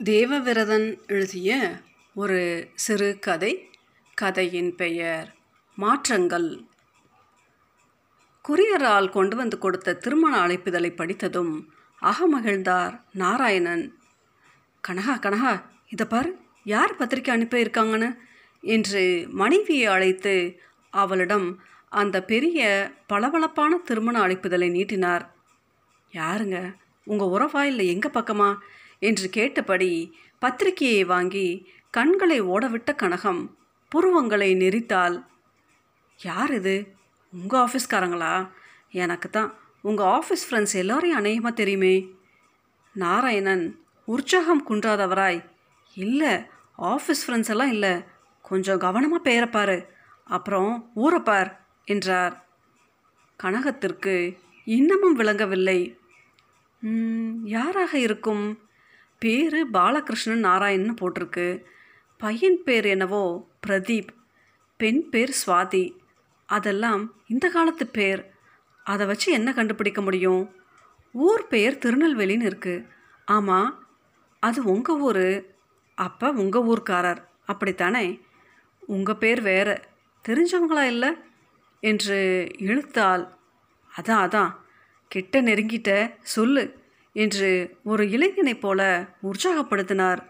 தேவவிரதன் எழுதிய ஒரு சிறு கதை கதையின் பெயர் மாற்றங்கள். குரியரால் கொண்டு வந்து கொடுத்த திருமண அழைப்பிதழை படித்ததும் அகமகிழ்ந்தார் நாராயணன். கனகா கனகா இதை பாரு யார் பத்திரிக்கை அனுப்பியிருக்காங்கன்னு? என்று மனைவியை அழைத்து அவளிடம் அந்த பெரிய பளபளப்பான திருமண அழைப்பிதழை நீட்டினார். யாருங்க? உங்கள் உறவா இல்லை எங்கள் பக்கமாக என்று கேட்டபடி பத்திரிகையை வாங்கி கண்களை ஓடவிட்ட கனகம் புருவங்களை நெறித்தால் யார் இது? உங்கள் ஆஃபீஸ்காரங்களா? எனக்கு தான். உங்கள் ஆஃபீஸ் ஃப்ரெண்ட்ஸ் எல்லோரையும் அநேகமாக தெரியுமே. நாராயணன் உற்சாகம் குன்றாதவராய் இல்லை ஆஃபீஸ் ஃப்ரெண்ட்ஸ் எல்லாம் இல்லை. கொஞ்சம் கவனமாக பெயரப்பார் அப்புறம் ஊறப்பார் என்றார். கனகத்திற்கு இன்னமும் விளங்கவில்லை. யாராக இருக்கும்? பேர் பாலகிருஷ்ணன் நாராயண்னு போட்டிருக்கு. பையன் பேர் என்னவோ பிரதீப் பெண் பேர் சுவாதி. அதெல்லாம் இந்த காலத்து பேர். அதை வச்சு என்ன கண்டுபிடிக்க முடியும்? ஊர் பெயர் திருநெல்வேலின்னு இருக்குது ஆமாம் அது உங்கள் ஊர். அப்போ உங்கள் ஊர்க்காரர். அப்படித்தானே? உங்கள் பேர் வேறு. தெரிஞ்சவங்களா இல்லை? என்று இழுத்தாள். அதான் அதான். கிட்ட நெருங்கிட்ட சொல்லு. என்று ஒரு இளைஞனைப் போல உற்சாகப்படுத்தினார்.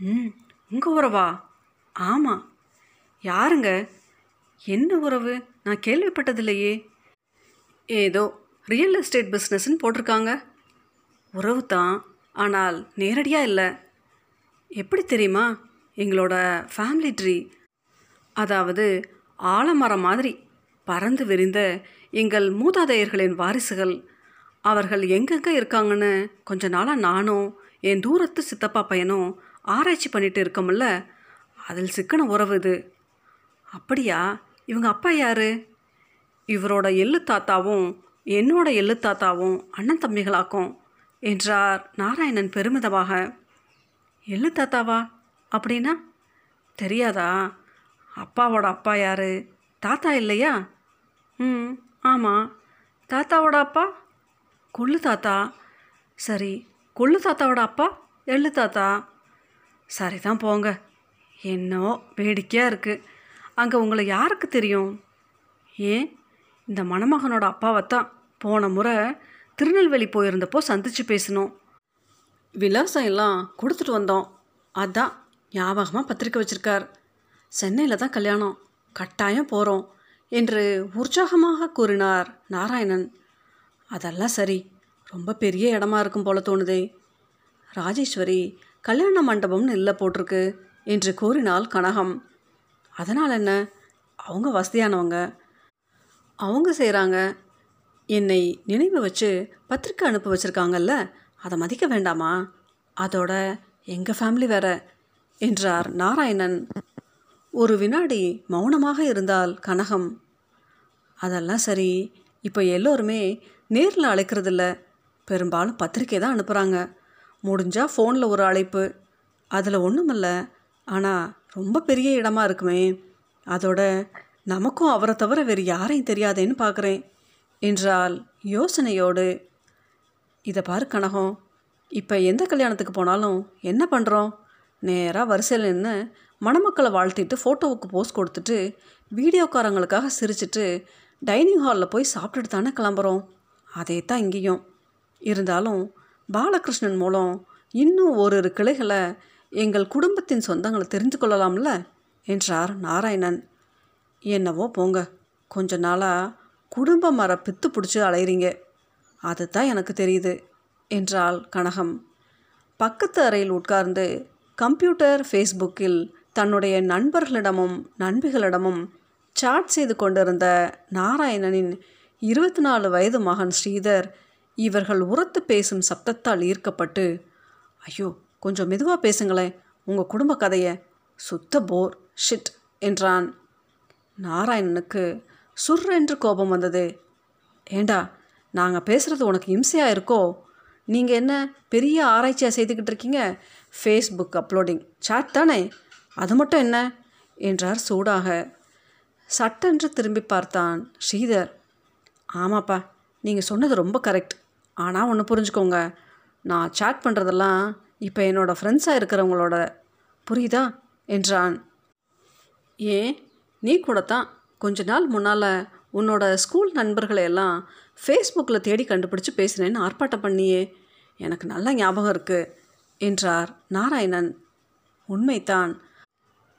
ம் உங்கள் உறவா? ஆமாம் யாருங்க? என்ன உறவு? நான் கேள்விப்பட்டதில்லையே. ஏதோ ரியல் எஸ்டேட் பிஸ்னஸ்ன்னு போட்டிருக்காங்க. உறவு தான் ஆனால் நேரடியாக இல்லை. எப்படி தெரியுமா? எங்களோட ஃபேமிலி ட்ரீ அதாவது ஆலமரம் மாதிரி பறந்து விரிந்த எங்கள் மூதாதையர்களின் வாரிசுகள் அவர்கள் எங்கெங்கே இருக்காங்கன்னு கொஞ்ச நாளாக நானும் என் தூரத்து சித்தப்பா பையனும் ஆராய்ச்சி பண்ணிட்டு இருக்கோம்ல அதில் சிக்கன உறவு இது. அப்படியா? இவங்க அப்பா யார்? இவரோட எள்ளு தாத்தாவும் என்னோட எள்ளு தாத்தாவும் அண்ணன் தம்பிகளாக்கும் என்றார் நாராயணன் பெருமிதமாக. எள்ளு தாத்தாவா? அப்படின்னா? தெரியாதா? அப்பாவோட அப்பா யார்? தாத்தா இல்லையா? ம் ஆமாம் தாத்தாவோட அப்பா? கொள்ளு தாத்தா. சரி கொள்ளு தாத்தாவோட அப்பா எள்ளு தாத்தா. சரி தான் போங்க. என்னோ வேடிக்கையாக இருக்குது அங்கே உங்களை யாருக்கு தெரியும்? ஏன்? இந்த மணமகனோட அப்பாவைத்தான் போன முறை திருநெல்வேலி போயிருந்தப்போ சந்திச்சு பேசணும் விலாசம் எல்லாம் கொடுத்துட்டு வந்தோம். அதான் ஞாபகமாக பத்திரிக்கை வச்சிருக்கார். சென்னையில் தான் கல்யாணம். கட்டாயம் போகிறோம் என்று உற்சாகமாக கூறினார் நாராயணன். அதெல்லாம் சரி. ரொம்ப பெரிய இடமா இருக்கும் போல தோணுதே. ராஜேஸ்வரி கல்யாண மண்டபம்னு இல்லை போட்டிருக்கு என்று கூறினாள் கனகம். அதனால் என்ன? அவங்க வசதியானவங்க. அவங்க செய்கிறாங்க என்னை நினைவு வச்சு பத்திரிக்கை அனுப்ப வச்சுருக்காங்கல்ல அதை மதிக்க வேண்டாமா? அதோட எங்கள் ஃபேமிலி வேற? என்றார் நாராயணன். ஒரு வினாடி மௌனமாக இருந்தால் கனகம். அதெல்லாம் சரி. இப்போ எல்லோருமே நேரில் அழைக்கிறதில்ல. பெரும்பாலும் பத்திரிக்கை தான் அனுப்புகிறாங்க முடிஞ்சால் ஃபோனில் ஒரு அழைப்பு. அதில் ஒன்றுமில்ல ஆனால் ரொம்ப பெரிய இடமா இருக்குமே. அதோட நமக்கும் அவரை தவிர வேறு யாரையும் தெரியாதேன்னு பார்க்குறேன் என்றால் யோசனையோடு. இதை பாரு கனகம் இப்போ எந்த கல்யாணத்துக்கு போனாலும் என்ன பண்ணுறோம் நேராக வரிசையில் நின்று மணமக்களை வாழ்த்திட்டு ஃபோட்டோவுக்கு போஸ் கொடுத்துட்டு வீடியோக்காரங்களுக்காக சிரிச்சிட்டு டைனிங் ஹாலில் போய் சாப்பிட்டுட்டு தானே கிளம்புறோம். அதே தான் இங்கேயும். இருந்தாலும் பாலகிருஷ்ணன் மூலம் இன்னும் ஒரு கிளைகளை எங்கள் குடும்பத்தின் சொந்தங்களை தெரிந்து கொள்ளலாம்ல? என்றார் நாராயணன். என்னவோ போங்க கொஞ்ச நாளாக குடும்ப மர பித்து பிடிச்சி அலைகிறீங்க அதுதான் எனக்கு தெரியுது என்றாள் கனகம். பக்கத்து அறையில் உட்கார்ந்து கம்ப்யூட்டர் ஃபேஸ்புக்கில் தன்னுடைய நண்பர்களிடமும் நண்பிகளிடமும் சாட் செய்து கொண்டிருந்த நாராயணனின் இருபத்தி நாலு வயது மகன் ஸ்ரீதர் இவர்கள் உரத்து பேசும் சப்தத்தால் ஈர்க்கப்பட்டு ஐயோ கொஞ்சம் மெதுவாக பேசுங்களேன் உங்கள் குடும்ப கதையை. சுத்த போர் ஷிட் என்றான். நாராயணனுக்கு சுர்ரென்று கோபம் வந்தது. ஏண்டா நாங்கள் பேசுகிறது உனக்கு இம்சையாக இருக்கோ? நீங்கள் என்ன பெரிய ஆராய்ச்சியாக செய்துக்கிட்டு இருக்கீங்க? ஃபேஸ்புக் அப்லோடிங் சாட் தானே? அது மட்டும் என்ன? என்றார் சூடாக. சட்டென்று திரும்பி பார்த்தான் ஸ்ரீதர். ஆமாப்பா நீங்கள் சொன்னது ரொம்ப கரெக்ட். ஆனால் ஒன்று புரிஞ்சுக்கோங்க நான் சாட் பண்ணுறதெல்லாம் இப்போ என்னோடய ஃப்ரெண்ட்ஸாக இருக்கிறவங்களோட புரியுதா? என்றான். ஏன் நீ கூட தான் கொஞ்ச நாள் முன்னால் உன்னோட ஸ்கூல் நண்பர்களையெல்லாம் ஃபேஸ்புக்கில் தேடி கண்டுபிடிச்சு பேசினேன்னு ஆர்ப்பாட்டம் பண்ணியே. எனக்கு நல்ல ஞாபகம் இருக்குது என்றார் நாராயணன். உண்மைத்தான்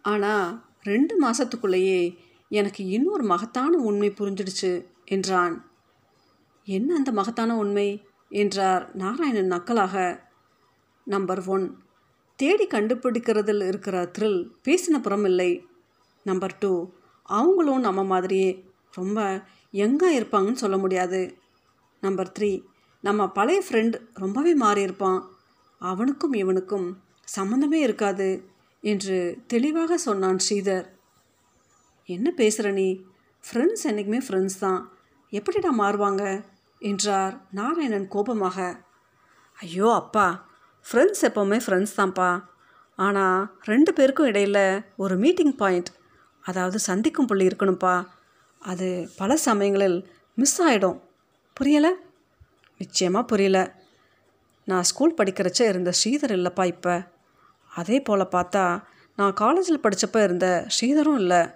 ஆனால் ரெண்டு மாதத்துக்குள்ளேயே எனக்கு இன்னொரு மகத்தான உண்மை புரிஞ்சிடுச்சு என்றான். என்ன அந்த மகத்தான உண்மை? என்றார் நாராயணன் நக்கலாக. நம்பர் ஒன் தேடி கண்டுபிடிக்கிறதில் இருக்கிற த்ரில் பேசின புறம் இல்லை நம்பர் டூ அவங்களும் நம்ம மாதிரியே ரொம்ப எங்கே இருப்பாங்கன்னு சொல்ல முடியாது. நம்பர் த்ரீ நம்ம பழைய ஃப்ரெண்ட் ரொம்பவே மாறியிருப்பான் அவனுக்கும் இவனுக்கும் சம்மந்தமே இருக்காது என்று தெளிவாக சொன்னான் ஸ்ரீதர். என்ன பேசுகிற நீ? ஃப்ரெண்ட்ஸ் என்றைக்குமே ஃப்ரெண்ட்ஸ் தான். எப்படிடா மாறுவாங்க? என்றார். நாராயணன் கோபமாக. ஐயோ அப்பா. ஃப்ரெண்ட்ஸ் எப்போவுமே ஃப்ரெண்ட்ஸ் தான்ப்பா. ஆனால் ரெண்டு பேருக்கும் இடையில் ஒரு மீட்டிங் பாயிண்ட் அதாவது சந்திக்கும் புள்ளி இருக்கணும்ப்பா. அது பல சமயங்களில் மிஸ் ஆகிடும் புரியலை? நிச்சயமாக புரியல. நான் ஸ்கூல் படிக்கிறச்ச இருந்த ஸ்ரீதர் இல்லைப்பா இப்போ. அதே போல் பார்த்தா நான் காலேஜில் படித்தப்ப இருந்த ஸ்ரீதரும் இல்லை.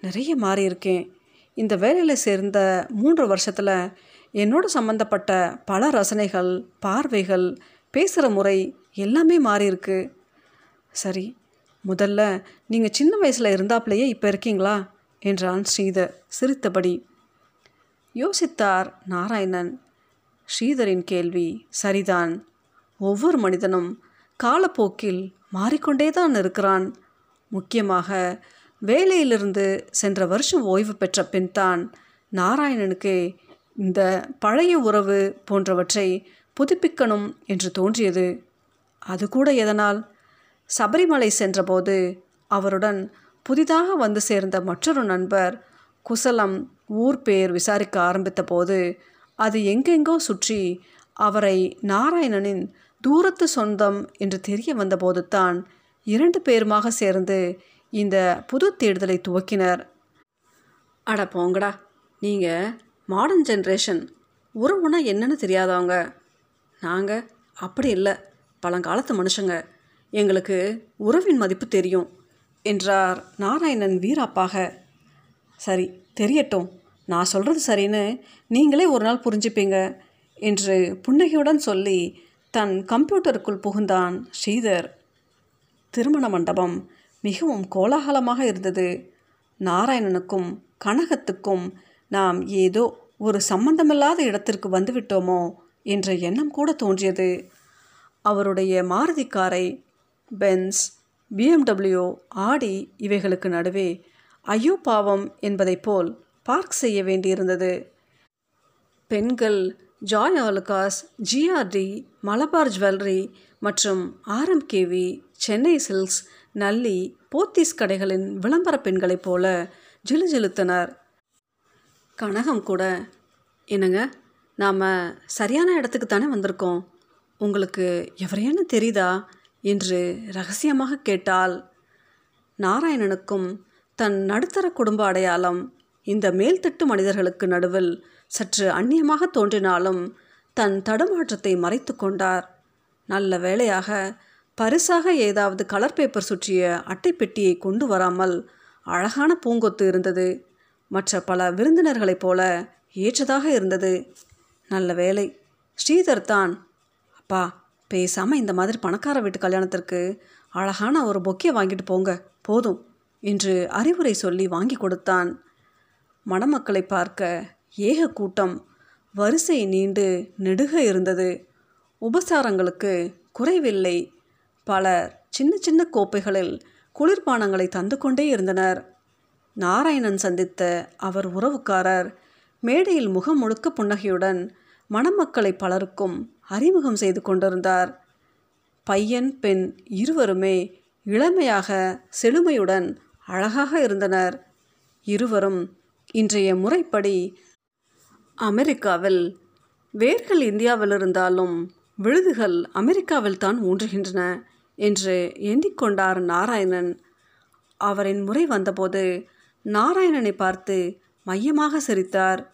நிறைய மாறி இருக்கேன் இந்த வேலையில் சேர்ந்த மூன்று வருஷத்தில் என்னோட சம்மந்தப்பட்ட பல ரசனைகள் பார்வைகள் பேசுகிற முறை எல்லாமே மாறியிருக்கு. சரி முதல்ல நீங்கள் சின்ன வயசில் இருந்தாப்லையே இப்போ இருக்கீங்களா? என்றான் ஸ்ரீதர் சிரித்தபடி. யோசித்தார் நாராயணன். ஸ்ரீதரின் கேள்வி சரிதான். ஒவ்வொரு மனிதனும் காலப்போக்கில் மாறிக்கொண்டே தான் இருக்கிறான். முக்கியமாக வேலையிலிருந்து சென்ற வருஷம் ஓய்வு பெற்ற பின்தான் நாராயணனுக்கு இந்த பழைய உறவு போன்றவற்றை புதுப்பிக்கணும் என்று தோன்றியது. அது கூட எதனால்? சபரிமலை சென்றபோது அவருடன் புதிதாக வந்து சேர்ந்த மற்றொரு நண்பர் குசலம் ஊர் பேர் விசாரிக்க ஆரம்பித்தபோது அது எங்கெங்கோ சுற்றி அவரை நாராயணனின் தூரத்து சொந்தம் என்று தெரிய வந்தபோது தான் இரண்டு பேருமாக சேர்ந்து இந்த புது தேடுதலை துவக்கினர். அட போங்கடா நீங்கள் மாடர்ன் ஜென்ரேஷன் உறவுனா என்னன்னு தெரியாதவங்க. நாங்கள் அப்படி இல்லை. பழங்காலத்து மனுஷங்க. எங்களுக்கு உறவின் மதிப்பு தெரியும் என்றார் நாராயணன் வீராப்பாக. சரி தெரியட்டும். நான் சொல்கிறது சரின்னு நீங்களே ஒரு நாள் புரிஞ்சுப்பீங்க என்று புன்னகையுடன் சொல்லி தன் கம்ப்யூட்டருக்குள் புகுந்தான் ஸ்ரீதர். திருமண மண்டபம் மிகவும் கோலாகலமாக இருந்தது. நாராயணனுக்கும் கனகத்துக்கும் நாம் ஏதோ ஒரு சம்பந்தமில்லாத இடத்திற்கு வந்துவிட்டோமோ என்ற எண்ணம் கூட தோன்றியது. அவருடைய மாருதி காரை பென்ஸ் பிஎம்டபிள்யூ ஆடி இவைகளுக்கு நடுவே ஐயோ பாவம் என்பதைப் போல் பார்க் செய்ய வேண்டியிருந்தது. பெண்கள் ஜாய் ஆலுகாஸ் ஜிஆர்டி மலபார் ஜுவல்லரி மற்றும் ஆர்எம்கேவி சென்னை சில்க்ஸ் நல்லி போத்தீஸ் கடைகளின் விளம்பர பெண்களைப் போல ஜிலுஜிலுத்தனர் கனகம் கூட. என்னங்க நாம் சரியான இடத்துக்கு தானே வந்திருக்கோம். உங்களுக்கு எவரையானு தெரியுதா? என்று ரகசியமாக கேட்டால் நாராயணனுக்கும் தன் நடுத்தர குடும்ப அடையாளம் இந்த மேல்தட்டு மனிதர்களுக்கு நடுவில் சற்று அந்நியமாக தோன்றினாலும் தன் தடுமாற்றத்தை மறைத்து கொண்டார். நல்ல வேளையாக பரிசாக ஏதாவது கலர் பேப்பர் சுற்றிய அட்டைப்பெட்டியை கொண்டு வராமல் அழகான பூங்கொத்து இருந்தது. மற்ற பல விருந்தினர்களைப் போல ஏற்றதாக இருந்தது. நல்ல வேலை ஸ்ரீதர் தான். அப்பா பேசாமல் இந்த மாதிரி பணக்கார வீட்டு கல்யாணத்திற்கு அழகான ஒரு பொக்கே வாங்கிட்டு போங்க போதும் என்று அறிவுரை சொல்லி வாங்கி கொடுத்தான். மணமக்களை பார்க்க ஏக கூட்டம் வரிசை நீண்டு நெடுக இருந்தது. உபசாரங்களுக்கு குறைவில்லை. பலர் சின்ன சின்ன கோப்பைகளில் குளிர்பானங்களை தந்து கொண்டே இருந்தனர். நாராயணன் சந்தித்த அவர் உறவுக்காரர் மேடையில் முகம் முழுக்க புன்னகையுடன் மணமக்களை பலருக்கும் அறிமுகம் செய்து கொண்டிருந்தார். பையன் பெண் இருவருமே இளமையாக செழுமையுடன் அழகாக இருந்தனர். இருவரும் இன்றைய முறைப்படி அமெரிக்காவில் வேர்கள் இந்தியாவில் இருந்தாலும் விழுதுகள் அமெரிக்காவில் தான் ஊன்றுகின்றன என்று எண்ணிக்கொண்டார் நாராயணன். அவரின் முறை வந்தபோது நாராயணனை பார்த்து மையமாக சிரித்தார்.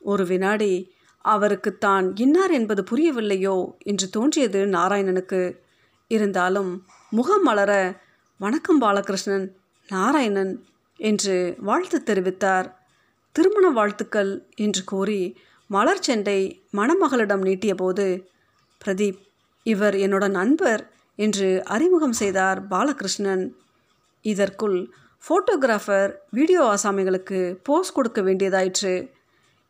ஒரு வினாடி அவருக்கு தான் இன்னார் என்பது புரியவில்லையோ? என்று தோன்றியது நாராயணனுக்கு. இருந்தாலும் முகம் மலர வணக்கம் பாலகிருஷ்ணன் நாராயணன் என்று வாழ்த்து தெரிவித்தார். திருமண வாழ்த்துக்கள் என்று கூறி மலர் செண்டை மணமகளிடம் நீட்டியபோது பிரதீப் இவர் என்னோட நண்பர் என்று அறிமுகம் செய்தார் பாலகிருஷ்ணன். இதற்குள் ஃபோட்டோகிராஃபர் வீடியோ ஆசாமிகளுக்கு போஸ் கொடுக்க வேண்டியதாயிற்று.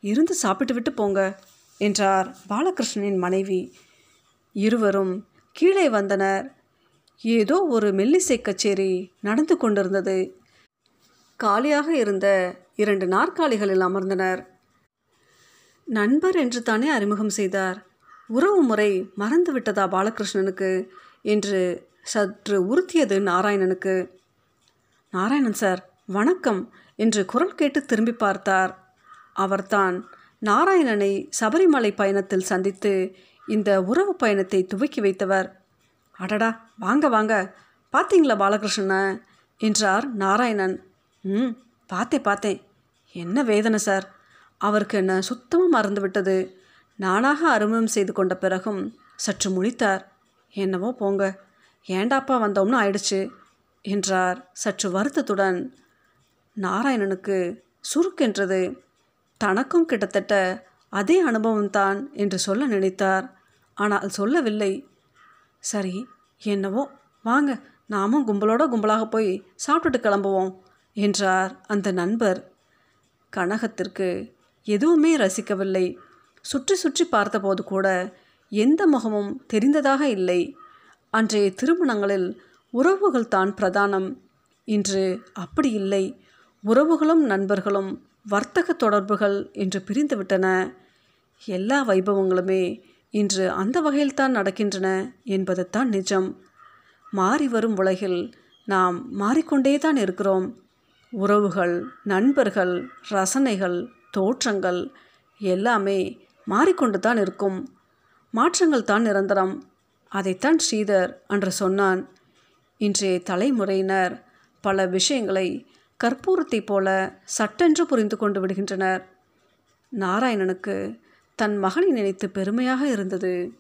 இருந்து சாப்பிட்டு விட்டு போங்க என்றார் பாலகிருஷ்ணனின் மனைவி. இருவரும் கீழே வந்தனர். ஏதோ ஒரு மெல்லிசை கச்சேரி நடந்து கொண்டிருந்தது. காலியாக இருந்த இரண்டு நாற்காலிகளில் அமர்ந்தனர். நண்பர் என்று தானே அறிமுகம் செய்தார். உறவு முறை மறந்து விட்டதா பாலகிருஷ்ணனுக்கு? என்று சற்று உறுத்தியது நாராயணனுக்கு. நாராயணன் சார் வணக்கம் என்று குரல் கேட்டு திரும்பி பார்த்தார். அவர்தான் நாராயணனை சபரிமலை பயணத்தில் சந்தித்து இந்த உறவு பயணத்தை துவக்கி வைத்தவர். அடடா வாங்க வாங்க. பார்த்தீங்களா பாலகிருஷ்ணனை? என்றார் நாராயணன். ம் பார்த்தேன் பார்த்தேன். என்ன வேதனை சார். அவருக்கு என்ன சுத்தமாக மறந்து விட்டது நானாக அறிமுகம் செய்து கொண்ட பிறகும் சற்று முழித்தார். என்னவோ போங்க. ஏண்டாப்பா வந்தோம்னு ஆயிடுச்சு. என்றார். சற்று வருத்தத்துடன் நாராயணனுக்கு சுருக்கென்றது தனக்கும் கிட்டத்தட்ட அதே அனுபவம்தான் என்று சொல்ல நினைத்தார். ஆனால் சொல்லவில்லை. சரி என்னவோ வாங்க நாமும் கும்பலோட கும்பலாக போய் சாப்பிட்டுட்டு கிளம்புவோம் என்றார் அந்த நண்பர். கனகத்திற்கு எதுவுமே ரசிக்கவில்லை. சுற்றி சுற்றி பார்த்தபோது கூட எந்த முகமும் தெரிந்ததாக இல்லை. அன்றைய திருமணங்களில் உறவுகள் தான் பிரதானம். இன்று அப்படி இல்லை. உறவுகளும் நண்பர்களும் வர்த்தக தொடர்புகள் என்று பிரிந்துவிட்டன. எல்லா வைபவங்களுமே இன்று அந்த வகையில்தான் நடக்கின்றன என்பதுதான் நிஜம். மாறி வரும் உலகில் நாம் மாறிக்கொண்டே தான் இருக்கிறோம். உறவுகள் நண்பர்கள் ரசனைகள் தோற்றங்கள் எல்லாமே மாறிக்கொண்டு தான் இருக்கும். மாற்றங்கள் தான் நிரந்தரம். அதைத்தான் ஸ்ரீதர் அன்று சொன்னான். இன்றைய தலைமுறையினர் பல விஷயங்களை கற்பூரத்தைப் போல சட்டென்று புரிந்து கொண்டு விடுகின்றனர். நாராயணனுக்கு தன் மகனை நினைத்து பெருமையாக இருந்தது.